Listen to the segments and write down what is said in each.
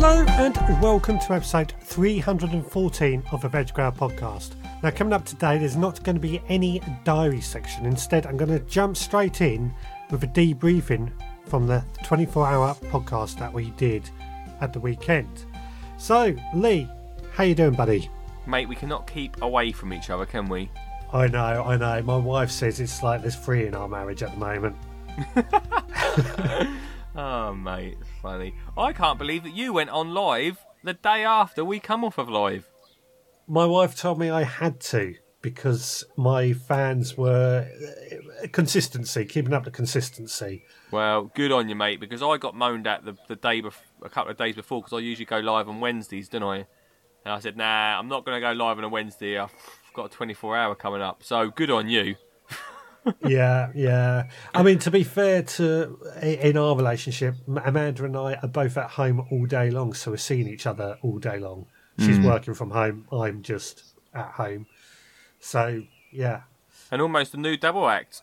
Hello and welcome to episode 314 of the Veg Grower podcast. Now, coming up today, there's not going to be any diary section. Instead, I'm going to jump straight in with a debriefing from the 24 hour podcast that we did at the weekend. So, Lee, how you doing, buddy? Mate, we cannot keep away from each other, can we? I know, I know. My wife says it's like there's three in our marriage at the moment. Oh, mate, funny. I can't believe that you went on live the day after we come off of live. My wife told me I had to because my fans were uh, consistency, keeping up the consistency. Well, good on you, mate, because I got moaned at the, the day bef- a couple of days before because I usually go live on Wednesdays, don't I? And I said, nah, I'm not going to go live on a Wednesday. I've got a 24 hour coming up. So good on you. Yeah, yeah. I mean, to be fair to in our relationship, Amanda and I are both at home all day long, so we're seeing each other all day long. She's working from home. I'm just at home. So yeah, And almost a new double act.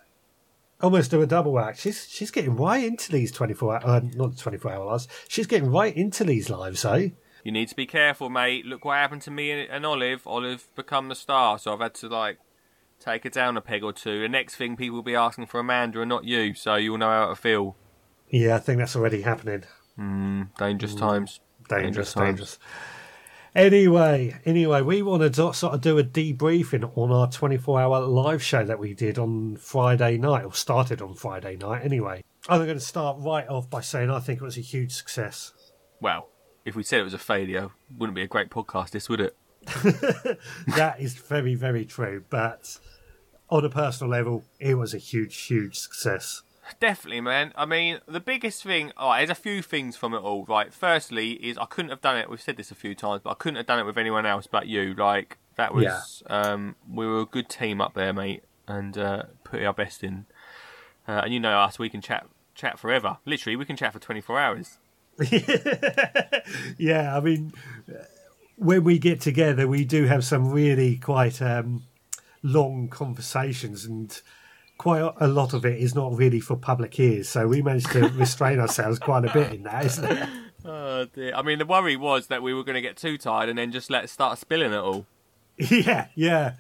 almost do a double act. She's she's getting right into these twenty four hour, uh, not twenty four hour lives. She's getting right into these lives, eh? You need to be careful, mate. Look what happened to me and- and Olive. Olive become the star, so I've had to like take it down a peg or two. The next thing people will be asking for Amanda and not you, so you'll know how to feel. Yeah, I think that's already happening. Mm, dangerous times. dangerous, Dangerous times. dangerous. Anyway, anyway, we want to do, sort of do a debriefing on our 24 hour live show that we did on Friday night, or started on Friday night anyway. I'm going to start right off by saying I think it was a huge success. Well, if we said it was a failure, wouldn't be a great podcast, this would it? that is very, very true. But on a personal level, it was a huge, huge success. Definitely, man. I mean, the biggest thing, oh, there's a few things from it all. Right, firstly, is I couldn't have done it. We've said this a few times, but I couldn't have done it with anyone else but you. Like that was, yeah. um, we were a good team up there, mate, and uh, put our best in. Uh, and you know us, we can chat, chat forever. Literally, we can chat for 24 hours. yeah, I mean, when we get together, we do have some really quite um, long conversations, and quite a lot of it is not really for public ears. So we managed to restrain ourselves quite a bit in that, isn't it? Oh dear. I mean, the worry was that we were going to get too tired and then just let start spilling it all. yeah, yeah.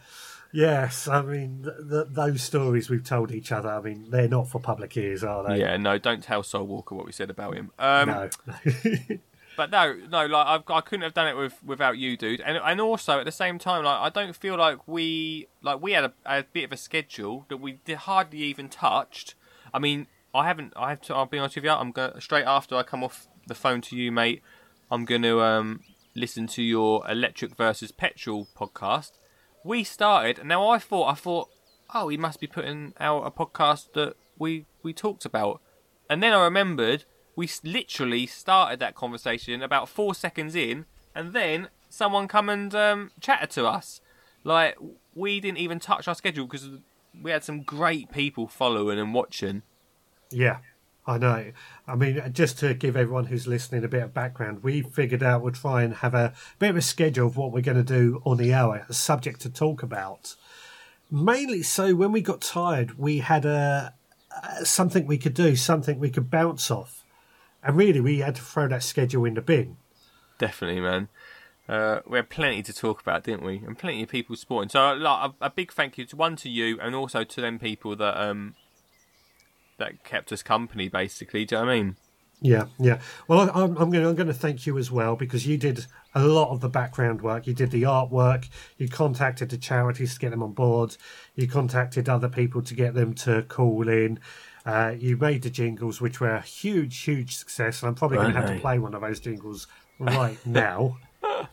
Yes, I mean th- th- those stories we've told each other. I mean they're not for public ears, are they? Yeah, no, don't tell Soul Walker what we said about him. Um, no. But no, no, like I've, I couldn't have done it with without you, dude. And and also at the same time, like I don't feel like we like we had a, a bit of a schedule that we hardly even touched. I mean, I haven't. I have to. I'll be honest with you. I'm going straight after I come off the phone to you, mate. I'm going to um listen to your electric versus petrol podcast. We started. and Now I thought. I thought. Oh, he must be putting out a podcast that we we talked about. And then I remembered we literally started that conversation about four seconds in, and then someone come and um, chatted to us. Like we didn't even touch our schedule because we had some great people following and watching. Yeah, I know. I mean, just to give everyone who's listening a bit of background, we figured out we'll try and have a bit of a schedule of what we're going to do on the hour, a subject to talk about. Mainly so when we got tired, we had a, a something we could do, something we could bounce off. And really, we had to throw that schedule in the bin. Definitely, man. Uh, we had plenty to talk about, didn't we? And plenty of people supporting. So, like, a, a big thank you to one to you, and also to them people that um that kept us company. Basically, do you know what I mean? Yeah, yeah. Well, I- I'm, I'm going. I'm going to thank you as well because you did a lot of the background work. You did the artwork. You contacted the charities to get them on board. You contacted other people to get them to call in. Uh, you made the jingles, which were a huge, huge success. And I'm probably going to have to play one of those jingles right now. Are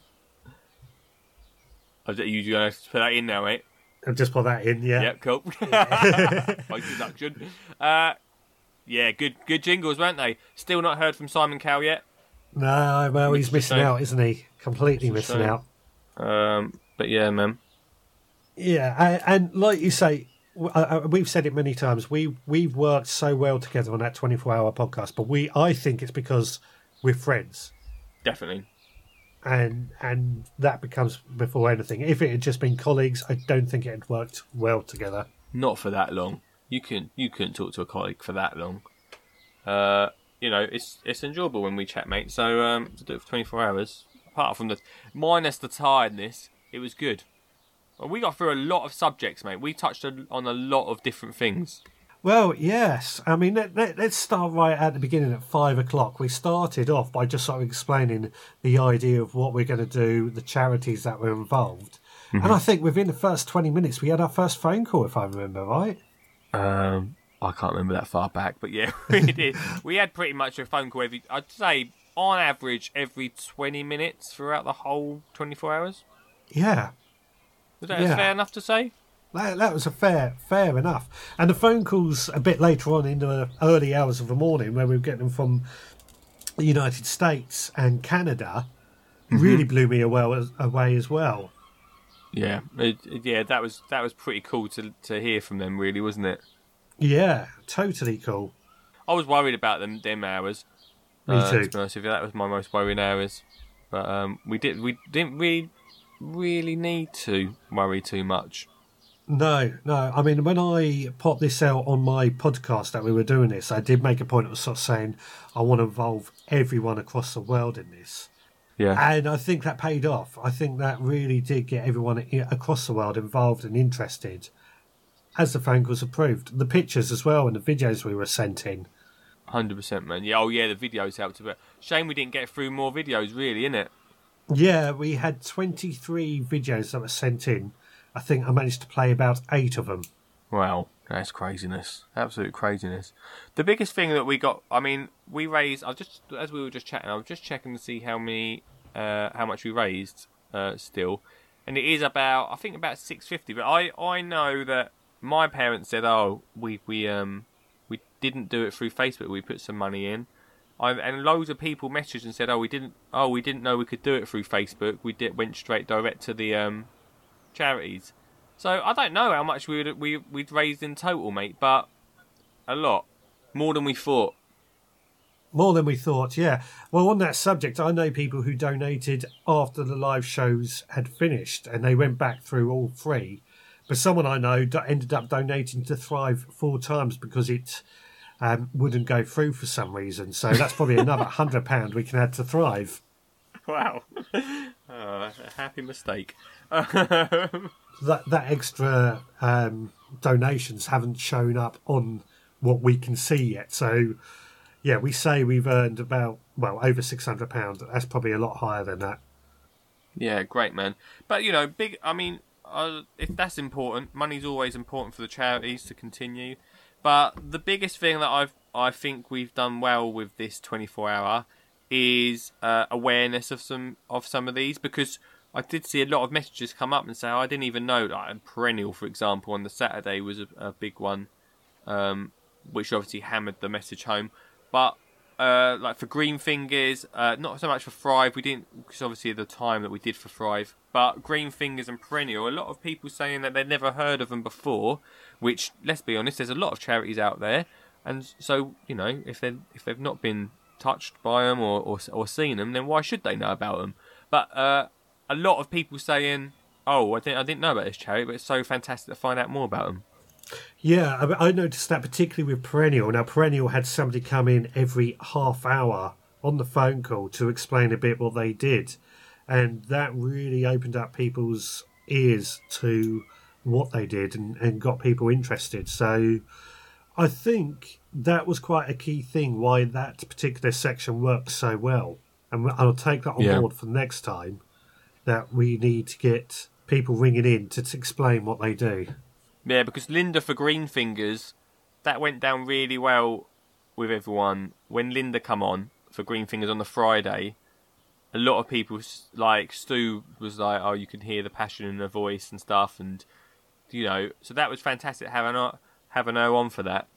you going to put that in now, mate? I'll just put that in. Yeah. Yep, cool. My introduction. Uh, yeah, good good jingles, weren't they? Still not heard from Simon Cowell yet. No, well, he's missing out, isn't he? Completely missing out. Um, but yeah, man. Yeah, and, and like you say, uh, we've said it many times. We we've worked so well together on that twenty-four hour podcast, but we I think it's because we're friends, Definitely. and and that becomes before anything. If it had just been colleagues, I don't think it had worked well together. Not for that long. You couldn't you couldn't talk to a colleague for that long. Uh, you know, it's it's enjoyable when we chat, mate. So um, to do it for 24 hours, apart from the minus the tiredness, it was good. Well, we got through a lot of subjects, mate. We touched on a lot of different things. Well, yes. I mean, let, let, us start right at the beginning at five o'clock. We started off by just sort of explaining the idea of what we're going to do, the charities that were involved. Mm-hmm. And I think within the first 20 minutes, we had our first phone call, if I remember right. Um, I can't remember that far back, but yeah, we did. we had pretty much a phone call every, I'd say, on average, every 20 minutes throughout the whole 24 hours. Yeah. Is that yeah. fair enough to say? That, that was a fair, fair enough. And the phone calls a bit later on in the early hours of the morning, where we were getting them from the United States and Canada, mm-hmm. really blew me away, away as well. Yeah, it, yeah, that was that was pretty cool to to hear from them, really, wasn't it? Yeah, totally cool. I was worried about them them hours. Me uh, too. To be honest with you, that was my most worrying hours. But um, we did we didn't really really need to worry too much. No, no. I mean, when I popped this out on my podcast that we were doing this, I did make a point of sort of saying I want to involve everyone across the world in this. Yeah. And I think that paid off. I think that really did get everyone across the world involved and interested as the phone calls approved. The pictures as well and the videos we were sent in. 100%, man. Yeah, oh, yeah, the videos helped a bit. Shame we didn't get through more videos, really, innit? Yeah, we had 23 videos that were sent in I think I managed to play about eight of them. Wow, that's craziness. Absolute craziness. The biggest thing that we got, I mean, we raised. I just as we were just chatting, I was just checking to see how many, uh, how much we raised uh, still, and it is about I think about six fifty. But I I know that my parents said, oh, we we um we didn't do it through Facebook. We put some money in. I, and loads of people messaged and said, "Oh, we didn't. Oh, we didn't know we could do it through Facebook. We did went straight direct to the um charities. So I don't know how much we would we we'd raised in total, mate, but a lot more than we thought. More than we thought, yeah. Well, on that subject, I know people who donated after the live shows had finished, and they went back through all three. But someone I know ended up donating to Thrive four times because it um, wouldn't go through for some reason. So that's probably another hundred pound we can add to Thrive. Wow, a happy mistake. that that extra um, donations haven't shown up on what we can see yet. So, yeah, we say we've earned about well over six hundred pounds. That's probably a lot higher than that. Yeah, great man. But you know, big. I mean, uh, if that's important, money's always important for the charities to continue. But the biggest thing that I've I think we've done well with this twenty four hour is uh, awareness of some of some of these because I did see a lot of messages come up and say, oh, I didn't even know. Like Perennial, for example, on the Saturday was a, a big one, um, which obviously hammered the message home. But uh, like for Green Fingers, uh, not so much for Thrive. We didn't, because obviously the time that we did for Thrive. But Green Fingers and Perennial, a lot of people saying that they'd never heard of them before. Which, let's be honest, there's a lot of charities out there, and so you know if they if they've not been touched by them or, or, or seen them, then why should they know about them? But uh, a lot of people saying, "Oh, I didn't, I didn't know about this charity, but it's so fantastic to find out more about them." Yeah, I, I noticed that particularly with Perennial. Now, Perennial had somebody come in every half hour on the phone call to explain a bit what they did, and that really opened up people's ears to what they did and, and got people interested. So, I think that was quite a key thing why that particular section works so well, and I'll take that on yeah. board for next time that we need to get people ringing in to, to explain what they do. Yeah, because Linda for Green Fingers, that went down really well with everyone. When Linda come on for Green Fingers on the Friday, a lot of people like Stu was like, "Oh, you can hear the passion in her voice and stuff," and you know, so that was fantastic having her having her on for that.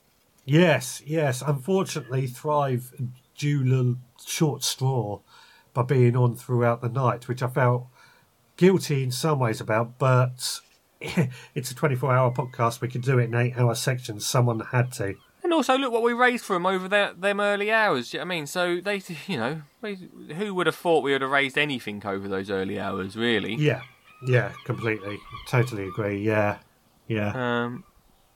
Yes, yes. Unfortunately, Thrive drew a short straw by being on throughout the night, which I felt guilty in some ways about, but it's a 24 hour podcast. We could do it in eight hour sections. Someone had to. And also, look what we raised for them over their, them early hours. You know I mean? So, they, you know, who would have thought we would have raised anything over those early hours, really? Yeah, yeah, completely. Totally agree. Yeah, yeah. Um,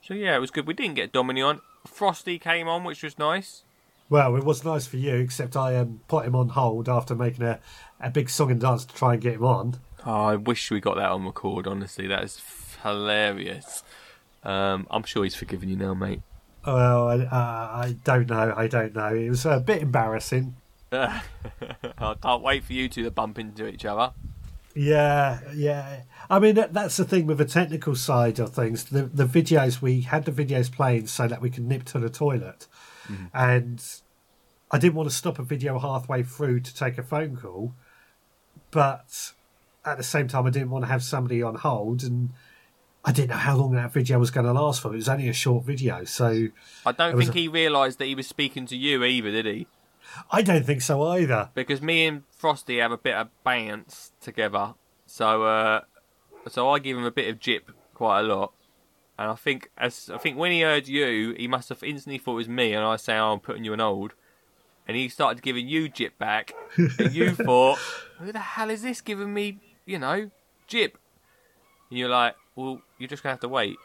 so, yeah, it was good. We didn't get Dominion. Frosty came on, which was nice. Well, it was nice for you, except I um, put him on hold after making a, a big song and dance to try and get him on. Oh, I wish we got that on record. Honestly, that is f- hilarious. Um, I'm sure he's forgiven you now, mate. Well, I, uh, I don't know. I don't know. It was a bit embarrassing. I can't wait for you two to bump into each other. Yeah, yeah. I mean, that's the thing with the technical side of things. The the videos we had the videos playing so that we could nip to the toilet, and I didn't want to stop a video halfway through to take a phone call, but at the same time, I didn't want to have somebody on hold, and I didn't know how long that video was going to last for. It was only a short video, so I don't think a- he realised that he was speaking to you either, did he? I don't think so either. Because me and Frosty have a bit of bounce together, so uh, so I give him a bit of jip quite a lot. And I think as I think when he heard you, he must have instantly thought it was me, and I say, oh, "I'm putting you on hold," and he started giving you jip back, and you thought, "Who the hell is this giving me, you know, jip?" And you're like, "Well, you're just gonna have to wait."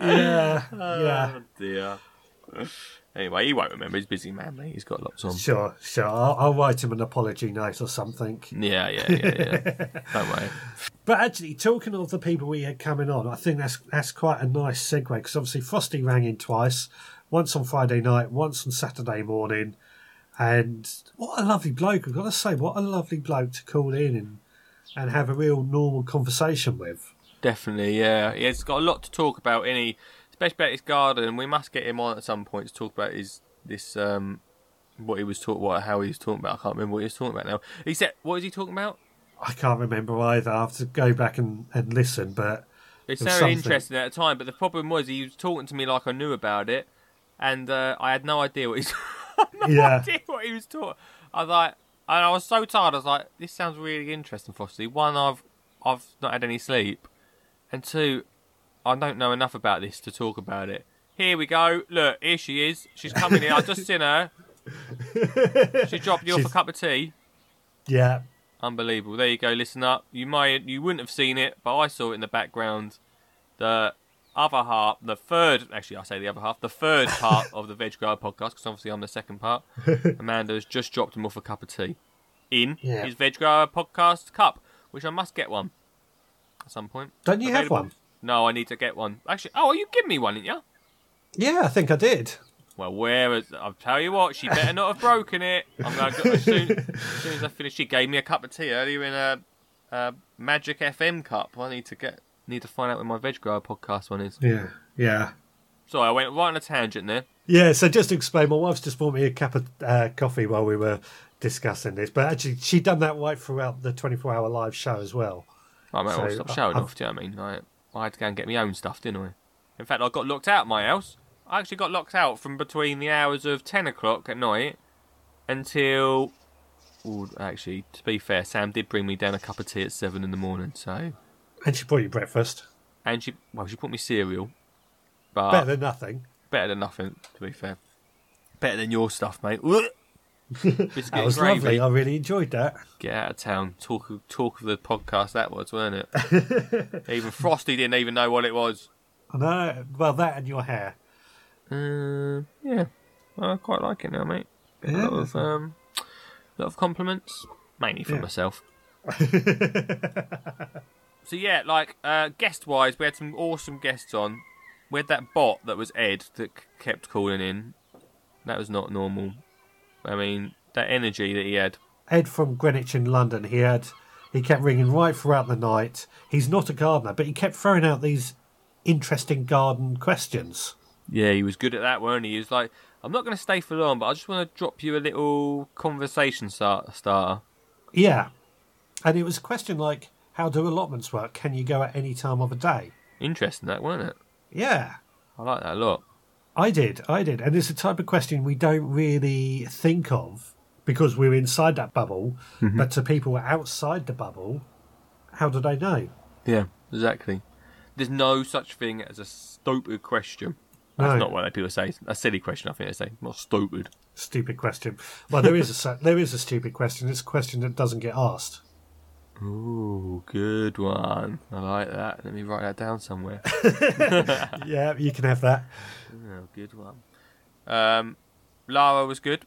Yeah, yeah. Oh dear. Anyway, he won't remember. He's busy man, mate. He's got lots on. Sure, sure. I'll, I'll write him an apology note or something. Yeah, yeah, yeah, yeah. Don't worry. But actually, talking of the people we had coming on, I think that's that's quite a nice segue because obviously Frosty rang in twice, once on Friday night, once on Saturday morning, and what a lovely bloke! I've got to say, what a lovely bloke to call in and and have a real normal conversation with. Definitely, yeah. He's got a lot to talk about, any especially about his garden. We must get him on at some point to talk about his this um what he was talking, what how he was talking about. I can't remember what he was talking about now. He said, what was he talking about? I can't remember either. I have to go back and, and listen, but It It was sounded something. interesting at the time, but the problem was he was talking to me like I knew about it, and uh, I had no idea what he's. no Yeah. idea what he was talking. I was like, and I was so tired. I was like, this sounds really interesting, Frosty. One, I've I've not had any sleep, and two, I don't know enough about this to talk about it. Here we go. Look, here she is. She's coming in. I just seen her. She dropped you off a cup of tea. yeah, Unbelievable. There you go. Listen up. You might you wouldn't have seen it, but I saw it in the background. The other half, the third, actually, I say the other half, the third part of the Veg Grower podcast, because obviously I'm the second part. Amanda has just dropped him off a cup of tea in Yeah. his Veg Grower podcast cup, which I must get one at some point. don't you have Available? one? No, I need to get one. Actually, oh, you give me one, didn't you? Yeah, I think I did. Well, where is? I'll tell you what. She better not have broken it. I'm gonna go, as, soon, as soon as I finish. She gave me a cup of tea earlier in a, a Magic FM cup. I need to get. Need to find out when my Veg Grower podcast one is. Yeah, yeah. Sorry, I went right on a tangent there. Yeah, so just to explain, my wife's just bought me a cup of uh, coffee while we were discussing this, but actually, she'd done that right throughout the 24 hour live show as well. I might well So, stop showing I've- off. Do you know what I mean? I, I had to go and get my own stuff, didn't I? In fact, I got locked out of my house. I actually got locked out from between the hours of ten o'clock at night until. Ooh, actually, to be fair, Sam did bring me down a cup of tea at seven in the morning. So, And she brought you breakfast. and she well, she put me cereal, but Better than nothing. better than nothing. To be fair, better than your stuff, mate. That was gravy. lovely. I really enjoyed that. Get out of town. Talk of, talk of the podcast that was, wasn't it? even Frosty didn't even know what it was. I know. Well, that and your hair. Uh, yeah, I quite like it now, mate. A Yeah. lot of um, lot of compliments, mainly from Yeah. myself. so yeah, like uh, guest wise, we had some awesome guests on. We had that bot that was Ed that c- kept calling in. That was not normal. I mean, that energy that he had. Ed from Greenwich in London, he had he kept ringing right throughout the night. He's not a gardener, but he kept throwing out these interesting garden questions. Yeah, he was good at that, weren't he? He was like, "I'm not going to stay for long, but I just want to drop you a little conversation start- starter." Yeah. And it was a question like, how do allotments work? Can you go at any time of the day? Interesting, that weren't it? Yeah. I like that a lot. I did, I did. And it's a type of question we don't really think of because we're inside that bubble. Mm-hmm. But to people outside the bubble, how do they know? Yeah, exactly. There's no such thing as a stupid question. That's No. not what people say. A silly question, I think they say. Not stupid. Stupid question. Well, there is a there is a stupid question. It's a question that doesn't get asked. Ooh, good one. I like that. Let me write that down somewhere. yeah, you can have that. oh, good one. Um, Lara was good.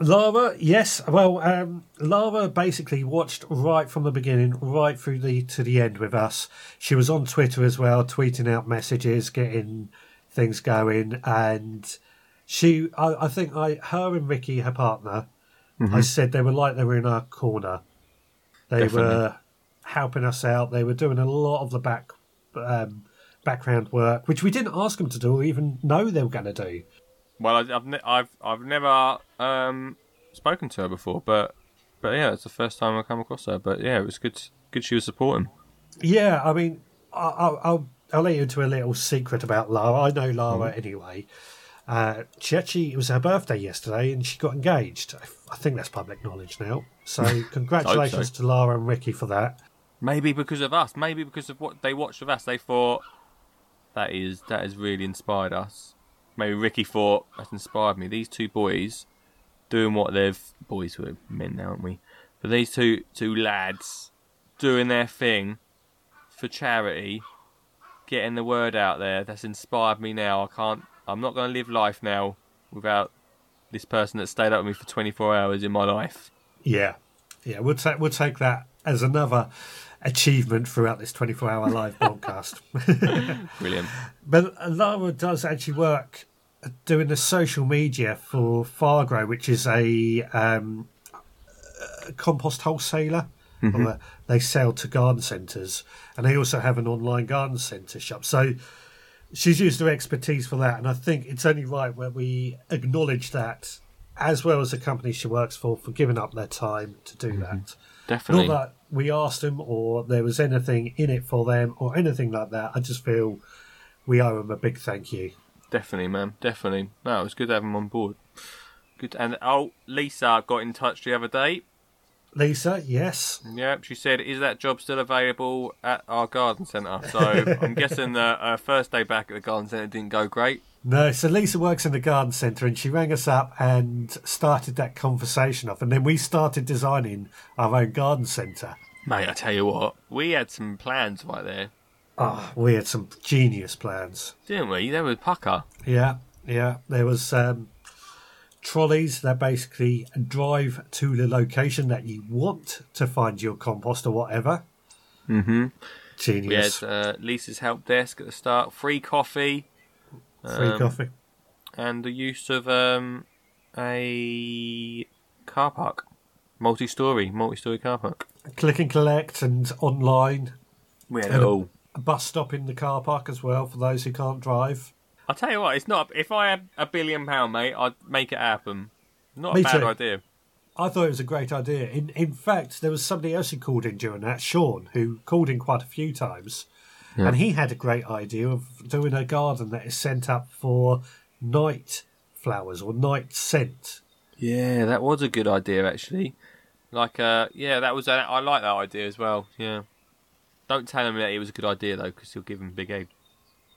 Lara, yes. Well, um, Lara basically watched right from the beginning, right through the to the end with us. She was on Twitter as well, tweeting out messages, getting things going, and she, I, I think, I, her and Ricky, her partner, I said they were like they were in our corner. They Definitely. were helping us out. They were doing a lot of the back um, background work, which we didn't ask them to do or even know they were going to do. Well, I, I've ne- I've I've never um, spoken to her before, but but yeah, it's the first time I come across her. But yeah, it was good. Good she was supporting. Yeah, I mean, I, I, I'll I'll let you into a little secret about Lara. I know Lara anyway. Uh, she actually it was her birthday yesterday, and she got engaged. I, I think that's public knowledge now. So congratulations to Lara and Ricky for that. Maybe because of us. Maybe because of what they watched of us. They thought that is that has really inspired us. Maybe Ricky thought that's inspired me. These two boys doing what they've boys were men now, aren't we? But these two two lads doing their thing for charity, getting the word out there. That's inspired me now. I can't. I'm not going to live life now without this person that stayed up with me for 24 hours in my life. Yeah, yeah, we'll take we'll take that as another achievement throughout this twenty four hour live broadcast. Brilliant. But Lara does actually work doing the social media for Fargro, which is a, um, a compost wholesaler. Uh, they sell to garden centres, and they also have an online garden centre shop. So she's used her expertise for that, and I think it's only right where we acknowledge that, as well as the company she works for, for giving up their time to do mm-hmm. that. Definitely. Not that we asked them or there was anything in it for them or anything like that. I just feel we owe them a big thank you. Definitely, man. Definitely. No, it was good to have them on board. Good. And oh, Lisa got in touch the other day. Lisa, yes. Yep, she said, "Is that job still available at our garden centre?" So I'm guessing the uh, first day back at the garden centre didn't go great. No, so Lisa works in the garden centre and she rang us up and started that conversation off. And then we started designing our own garden centre. Mate, I tell you what, we had some plans right there, Ah, we had some genius plans. didn't we? There was Pucker. Yeah, yeah. There was um, trolleys that basically drive to the location that you want to find your compost or whatever. Mm-hmm. Genius. had uh, Lisa's help desk at the start, free coffee, Free um, coffee. and the use of um, a car park, multi-story, multi-story car park. Click and collect and online. We had it all. A bus stop in the car park as well for those who can't drive. I'll tell you what, it's not. If I had a billion pound, mate, I'd make it happen. Not a Me bad too. idea. I thought it was a great idea. In in fact, there was somebody else who called in during that, Sean, who called in quite a few times, and he had a great idea of doing a garden that is sent up for night flowers or night scent. Yeah, that was a good idea actually. Like, uh, yeah, that was. A, I like that idea as well. Yeah. Don't tell him that it was a good idea though, because he'll give him a big egg.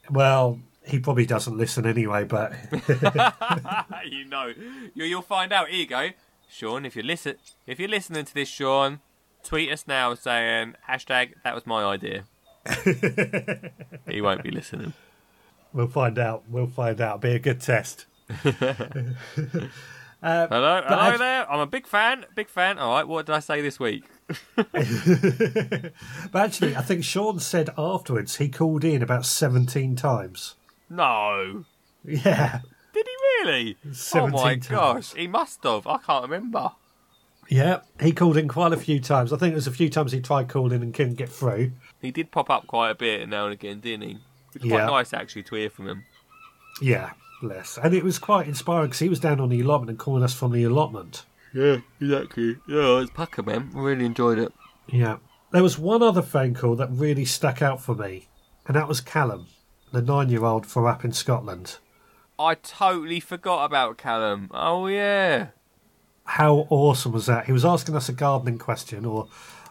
Well, he probably doesn't listen anyway, but you know, you, you'll find out. Here you go, Sean. If you listen, if you're listening to this, Sean, tweet us now saying hashtag that was my idea. he won't be listening. we'll find out. We'll find out. Be a good test. Uh, hello, hello I- there. I'm a big fan. Big fan. All right, what did I say this week? But actually, I think Sean said afterwards he called in about 17 times. No. Yeah. Did he really? Oh my times. gosh, he must have. I can't remember. Yeah, he called in quite a few times. I think there was a few times he tried calling and couldn't get through. He did pop up quite a bit now and again, didn't he? It's quite Yeah. nice actually to hear from him. Yeah, bless. And it was quite inspiring because he was down on the allotment and calling us from the allotment. Yeah, exactly. Yeah, it's Pucker, man. I really enjoyed it. Yeah. There was one other phone call that really stuck out for me, and that was Callum, the nine year old from up in Scotland. I totally forgot about Callum. Oh yeah. How awesome was that? He was asking us a gardening question or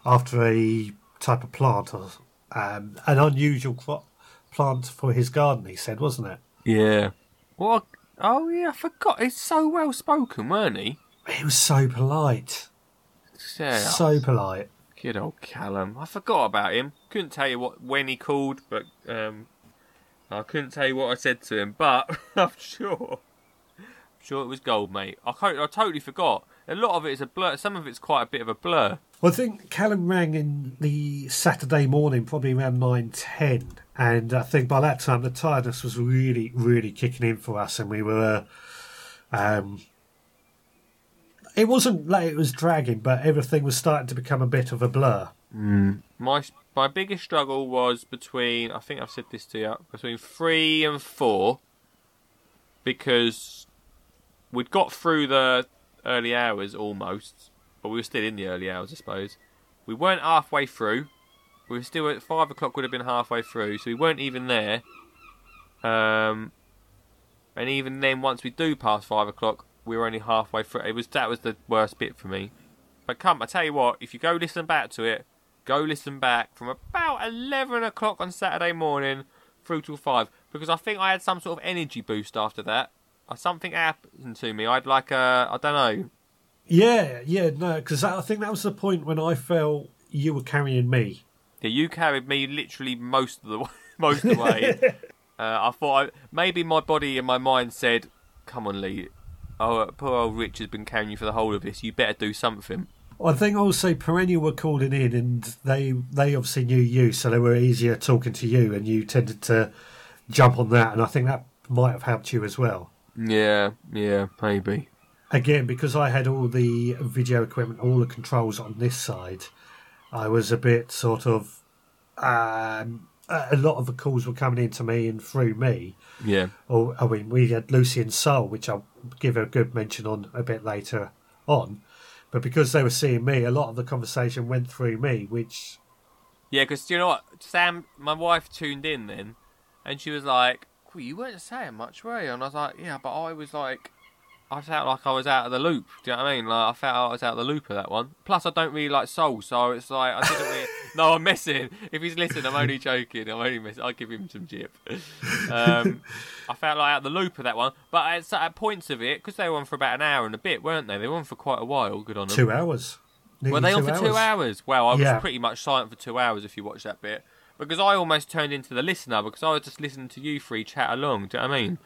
after a type of plant or um, an unusual crop plant for his garden, he said, wasn't it? Yeah. What? Oh yeah, I forgot. He's so well spoken, weren't he? He was so polite. Yeah. So polite. Good old Callum. I forgot about him. Couldn't tell you what when he called, but um, I couldn't tell you what I said to him. But I'm sure, sure it was gold, mate. I, co- I totally forgot. A lot of it is a blur. Some of it's quite a bit of a blur. Well, I think Callum rang in the Saturday morning, probably around nine ten, and I think by that time the tiredness was really, really kicking in for us, and we were. Um, it wasn't like it was dragging, but everything was starting to become a bit of a blur. My my biggest struggle was between. I think I've said this to you between three and four, because we'd got through the early hours almost, but we were still in the early hours, I suppose. We weren't halfway through. We were still at five o'clock. Would have been halfway through, so we weren't even there. Um, and even then, once we do pass five o'clock, we were only halfway through. It was that was the worst bit for me. But come, I tell you what, if you go listen back to it, go listen back from about eleven o'clock on Saturday morning through till five, because I think I had some sort of energy boost after that. Uh, Something happened to me. I'd like a, I don't know. Yeah, yeah, no, because I think that was the point when I felt you were carrying me. Yeah, you carried me literally most of the way, most of the way. uh, I thought I, maybe my body and my mind said, "Come on, Lee. Oh, uh, poor old Rich has been carrying you for the whole of this. You better do something." I think also Perennial were calling in, and they they obviously knew you, so they were easier talking to you, and you tended to jump on that, and I think that might have helped you as well. Yeah, yeah, maybe. Again, because I had all the video equipment, all the controls on this side, I was a bit sort of. Um, a lot of the calls were coming into me and through me. Yeah, Or I mean, we had Lucy and Soul, which I'll give a good mention on a bit later on. But because they were seeing me, a lot of the conversation went through me, which yeah. Because you know what, Sam, my wife tuned in then, and she was like, well, "You weren't saying much, were you?" And I was like, "Yeah," but I was like, I felt like I was out of the loop. Do you know what I mean? Like I felt I was out of the loop of that one. Plus, I don't really like Soul, so it's like I didn't really. no, I'm messing. If he's listening, I'm only joking. I'm only messing. I'll give him some jip. Um, I felt like out the loop of that one, but at, at points of it, because they were on for about an hour and a bit, weren't they? They were on for quite a while. Good on them. two hours. Were they on for two hours? Well, I was Yeah. pretty much silent for two hours if you watch that bit. Because I almost turned into the listener because I was just listening to you three chat along. Do you know what I mean?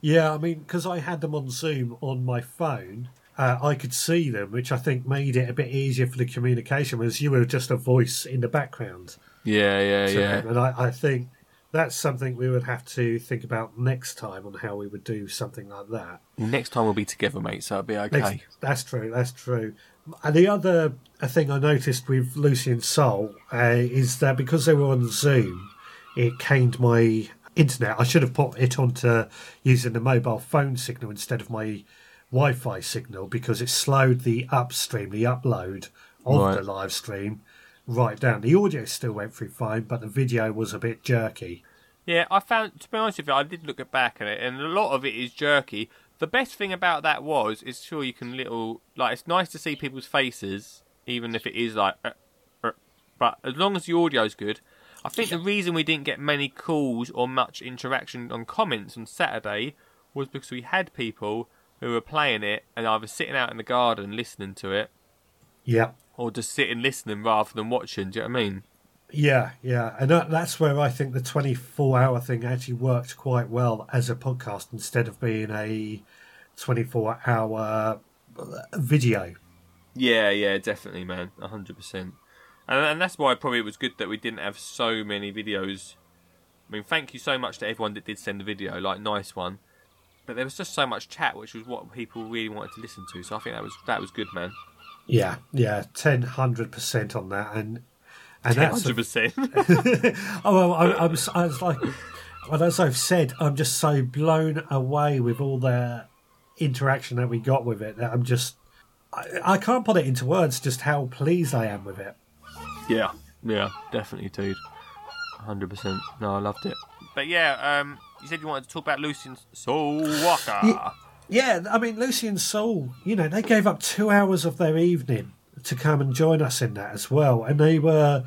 Yeah, I mean, because I had them on Zoom on my phone, uh, I could see them, which I think made it a bit easier for the communication, whereas you were just a voice in the background. Yeah, yeah, to them. And I, I think that's something we would have to think about next time on how we would do something like that. Next time we'll be together, mate, so it'll be okay. Next- that's true. That's true. And the other uh, thing I noticed with Lucy and Soul uh, is that because they were on Zoom, it caned my internet. I should have put it onto using the mobile phone signal instead of my Wi-Fi signal because it slowed the upstream, the upload of Right. the live stream right down. The audio still went through fine, but the video was a bit jerky. Yeah, I found to be honest with you, I did look back at it, and a lot of it is jerky. The best thing about that was, is sure you can little like it's nice to see people's faces, even if it is like, uh, uh, but as long as the audio's good. I think the reason we didn't get many calls or much interaction on comments on Saturday was because we had people who were playing it and either sitting out in the garden listening to it, Yeah. or just sitting listening rather than watching. Do you know what I mean? Yeah, yeah, and that, that's where I think the twenty-four hour thing actually worked quite well as a podcast instead of being a twenty-four hour video. Yeah, yeah, definitely, man, hundred percent. And and that's why probably it was good that we didn't have so many videos. I mean, thank you so much to everyone that did send the video, like nice one. But there was just so much chat, which was what people really wanted to listen to. So I think that was that was good, man. Yeah, yeah, ten hundred percent on that, and and that's Hundred percent. oh, well, I, I was I was like, well, as I've said, I'm just so blown away with all the interaction that we got with it that I'm just I, I can't put it into words just how pleased I am with it. Yeah, yeah, definitely, dude. Hundred percent. No, I loved it. But yeah, um, you said you wanted to talk about Lucy and Soul Walker. Yeah. Yeah, I mean, Lucy and Soul, you know, they gave up two hours of their evening to come and join us in that as well. And they were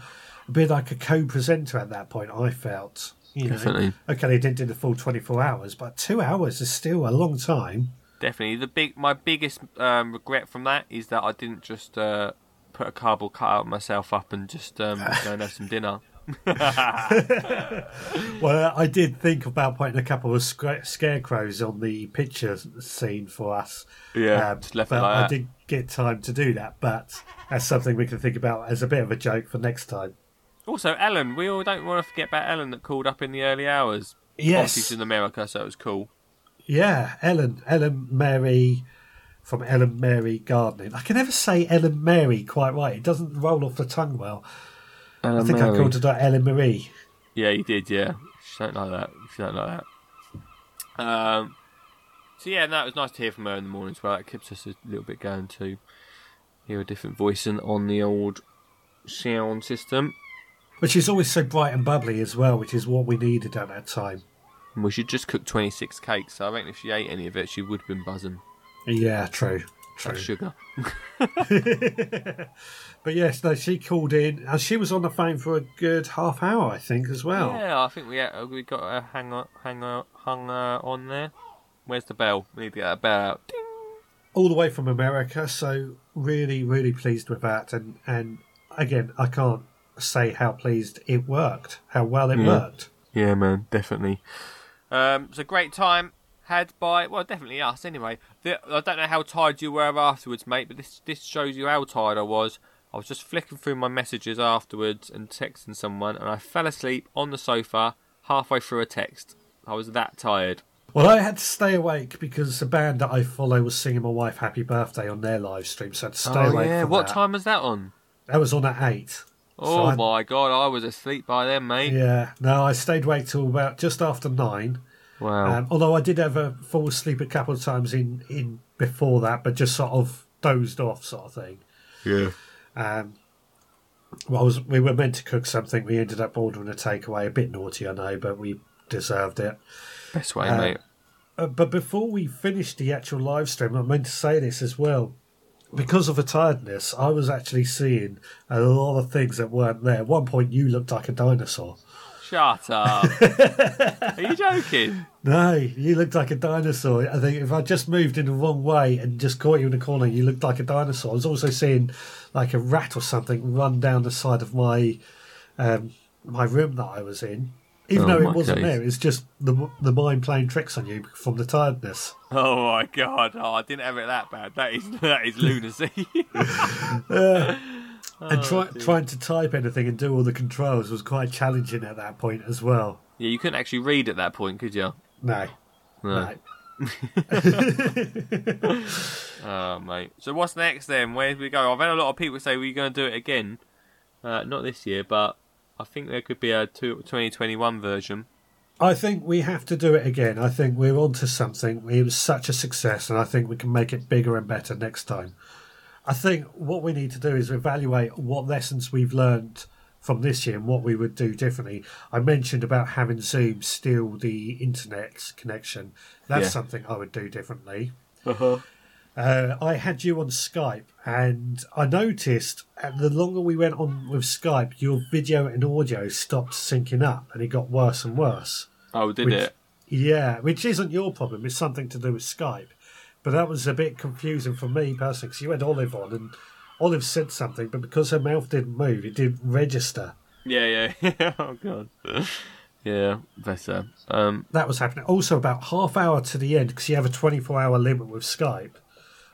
a bit like a co presenter at that point, I felt. You know, Definitely. okay, they didn't do the full 24 hours, but two hours is still a long time. Definitely. The big, my biggest um, regret from that is that I didn't just uh, put a cardboard cutout of myself up and just um, go and have some dinner. well, I did think about putting a couple of sca- scarecrows on the picture scene for us. Yeah, Um, left but like I that. didn't get time to do that. But that's something we can think about as a bit of a joke for next time. Also, Ellen, we all don't want to forget about Ellen that called up in the early hours. Yes, she's in America, so it was cool. yeah, Ellen, Ellen Mary from Ellen Mary Gardening. I can never say Ellen Mary quite right. It doesn't roll off the tongue well. I think I called her Ellen Marie. Yeah, you did. Yeah, she don't like that. She don't like that. Um. So yeah, no, it was nice to hear from her in the morning as well. It keeps us a little bit going to hear a different voice and on the old sound system. But she's always so bright and bubbly as well, which is what we needed at that time. We should just cook twenty six cakes. So I reckon if she ate any of it, she would have been buzzing. Yeah, true. True. Sugar. But yes, no, she called in. And she was on the phone for a good half hour, I think, as well. Yeah, I think we uh, we got a hang hanger hung uh, on there. Where's the bell? We need to get a bell out. Ding. All the way from America. So really, really pleased with that. And and again, I can't say how pleased it worked, how well it Yeah. worked. Yeah, man, definitely. Um, it's a great time had by well, definitely us anyway. The, I don't know how tired you were afterwards, mate, but this this shows you how tired I was. I was just flicking through my messages afterwards and texting someone, and I fell asleep on the sofa halfway through a text. I was that tired. Well, I had to stay awake because the band that I follow was singing my wife happy birthday on their live stream, so I had to stay oh awake. yeah, what that. time was that on? That was on at eight. Oh I- my god, I was asleep by then, mate. Yeah, no, I stayed awake till about just after nine. Wow. Um, although I did ever fall asleep a couple of times in, in before that, but just sort of dozed off, sort of thing. yeah. Um, well, I was, we were meant to cook something. We ended up ordering a takeaway. A bit naughty, I know, but we deserved it. Best way, Uh, mate. Uh, but before we finished the actual live stream, I meant to say this as well. Because of the tiredness, I was actually seeing a lot of things that weren't there. At one point, you looked like a dinosaur. Shut up. Are you joking? No, you looked like a dinosaur. I think if I just moved in the wrong way and just caught you in the corner, you looked like a dinosaur. I was also seeing like a rat or something run down the side of my um, my room that I was in. Even Oh though it wasn't days. there, it's just the the mind playing tricks on you from the tiredness. Oh my god! Oh, I didn't have it that bad. That is that is lunacy. and try, dear. trying to type anything and do all the controls was quite challenging at that point as well. yeah, you couldn't actually read at that point, could you? No, No. no. Oh, mate. So what's next then? Where do we go? I've had a lot of people say we're going to do it again. Uh, not this year, but I think there could be a 2021 version. I think we have to do it again. I think we're onto something. It was such a success, and I think we can make it bigger and better next time. I think what we need to do is evaluate what lessons we've learned from this year and what we would do differently. I mentioned about having Zoom steal the internet connection. That's Yeah. something I would do differently. Uh-huh. Uh, I had you on Skype, and I noticed the longer we went on with Skype, your video and audio stopped syncing up, and it got worse and worse. Oh, did Which- it? Yeah, which isn't your problem. It's something to do with Skype. But that was a bit confusing for me personally because you had Olive on and Olive said something, but because her mouth didn't move, it didn't register. Yeah, yeah. oh god. yeah, better. Um, That was happening. Also, about half hour to the end, because you have a 24 hour limit with Skype,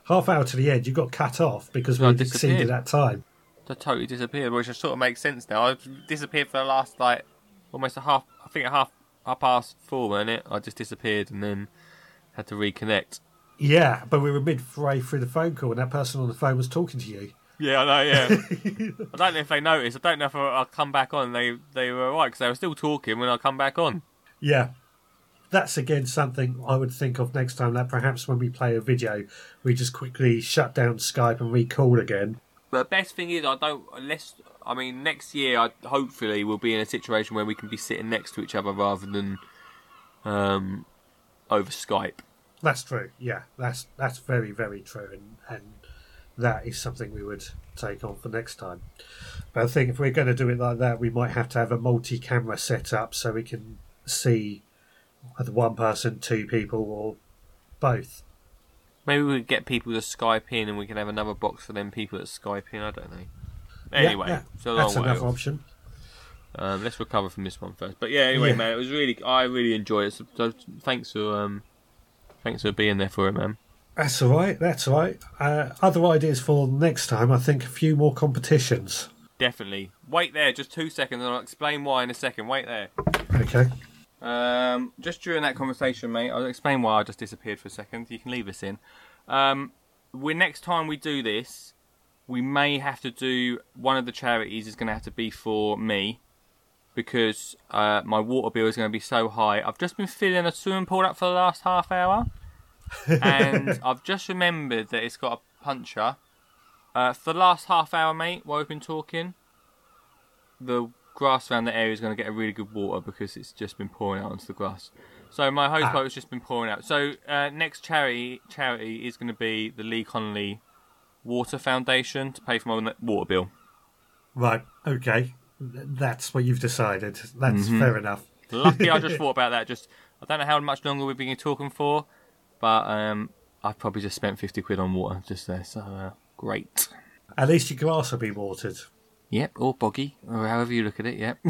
half hour to the end, you got cut off because we exceeded that time. that totally disappeared, which sort of makes sense now. I've disappeared for the last like almost a half. I think a half half past four, wasn't it? I just disappeared and then had to reconnect. Yeah, but we were midway through the phone call and that person on the phone was talking to you. Yeah, I know. Yeah, I don't know if they noticed. I don't know if I- I'll come back on. They they were right because they were still talking when I come back on. Yeah. That's again something I would think of next time that perhaps when we play a video, we just quickly shut down Skype and recall again. The best thing is I don't unless I mean next year I hopefully we'll be in a situation where we can be sitting next to each other rather than um over Skype. That's true. Yeah, that's that's very very true, and and that is something we would take on for next time. But I think if we're going to do it like that, we might have to have a multi-camera setup so we can see either one person, two people, or both. Maybe we could get people to Skype in and we can have another box for them people that Skype in. I don't know. Anyway, yeah, a that's another off. option. Um, let's recover from this one first. But yeah, anyway, Yeah. man, it was really I really enjoyed it. So, so thanks for um, thanks for being there for it, man. That's all right. That's all right. Uh, other ideas for next time? I think a few more competitions. Definitely. Wait there, just two seconds, and I'll explain why in a second. Wait there. Okay. Um, just during that conversation, mate, I'll explain why I just disappeared for a second. You can leave us in. Um, we next time we do this, we may have to do one of the charities is going to have to be for me because uh, my water bill is going to be so high. I've just been filling a swimming pool up for the last half hour, and I've just remembered that it's got a puncher. Uh, for the last half hour, mate, while we've been talking, the grass around the area is going to get a really good water because it's just been pouring out onto the grass. So my hose Ah. pipe has just been pouring out. So uh, next charity charity is going to be the Lee Connolly Water Foundation to pay for my water bill. Right. Okay. Th- That's what you've decided. That's Mm-hmm. fair enough. Lucky I just thought about that. Just I don't know how much longer we've been talking for, but um, I've probably just spent fifty quid on water just there. So uh, great. At least your grass will be watered. Yep, or boggy, or however you look at it. Yep.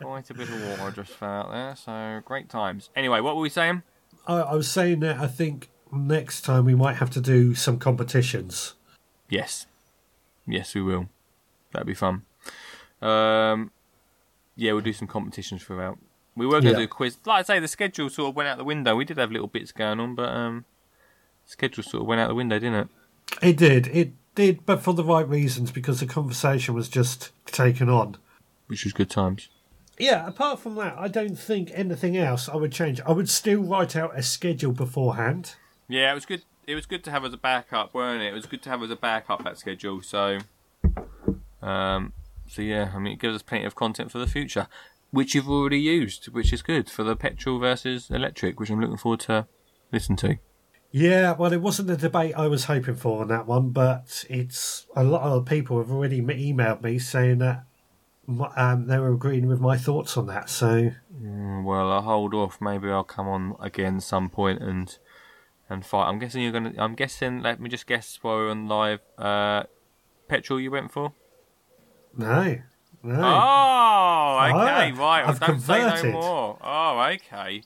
Quite a bit of water just fell out there. So great times. Anyway, what were we saying? I, I was saying that I think next time we might have to do some competitions. Yes. Yes, we will. That'd be fun. Um, yeah, we'll do some competitions throughout. We were going to Yeah. do a quiz. Like I say, the schedule sort of went out the window. We did have little bits going on, but um, schedule sort of went out the window, didn't it? It did. It did, but for the right reasons because the conversation was just taken on. Which was good times. Yeah, apart from that, I don't think anything else I would change. I would still write out a schedule beforehand. Yeah, it was good. It was good to have as a backup, weren't it? It was good to have as a backup that schedule. So, um, so yeah, I mean, it gives us plenty of content for the future, which you've already used, which is good for the petrol versus electric, which I'm looking forward to listen to. Yeah, well, it wasn't the debate I was hoping for on that one, but it's a lot of people have already emailed me saying that um, they were agreeing with my thoughts on that. So Mm, Well, I'll hold off. Maybe I'll come on again some point and and fight. I'm guessing you're gonna. I'm guessing. Let me just guess while we're on live. Uh, petrol you went for? No, no. Oh, okay, Ah, right. I've don't say no converted. more. Oh, okay.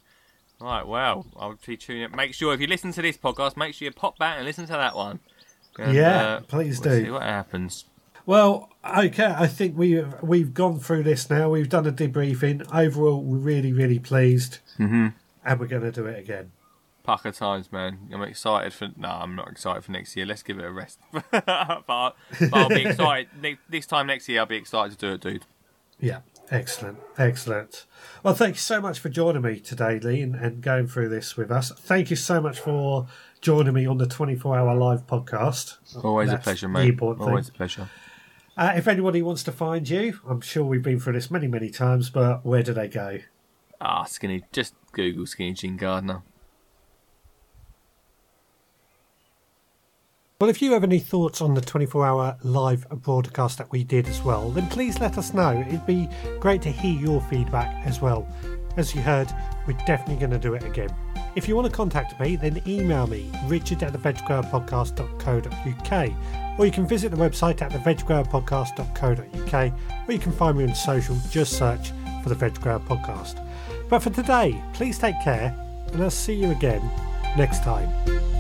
Right, well, I'll be tuning in. Make sure if you listen to this podcast, make sure you pop back and listen to that one. And, Yeah, uh, please we'll do. See what happens. Well, okay. I think we we've gone through this now. We've done a debriefing. Overall, we're really, really pleased, Mm-hmm. and we're going to do it again. Pucker times, man. I'm excited for. No, I'm not excited for next year. Let's give it a rest. but, but I'll be excited. Ne- this time next year, I'll be excited to do it, dude. Yeah, excellent, excellent. Well, thank you so much for joining me today, Lee, and, and going through this with us. Thank you so much for joining me on the 24 hour live podcast. Always That's a pleasure, mate. important thing. Always a pleasure. Uh, if anybody wants to find you, I'm sure we've been through this many, many times, but where do they go? Ah, skinny. Just Google skinny Jean Gardener. Well, if you have any thoughts on the 24 hour live broadcast that we did as well, then please let us know. It'd be great to hear your feedback as well. As you heard, we're definitely going to do it again. If you want to contact me, then email me, richard at theveggrowerpodcast.co.uk, or you can visit the website at theveggrowerpodcast.co.uk, or you can find me on social, just search for the Veg Grower Podcast. But for today, please take care, and I'll see you again next time.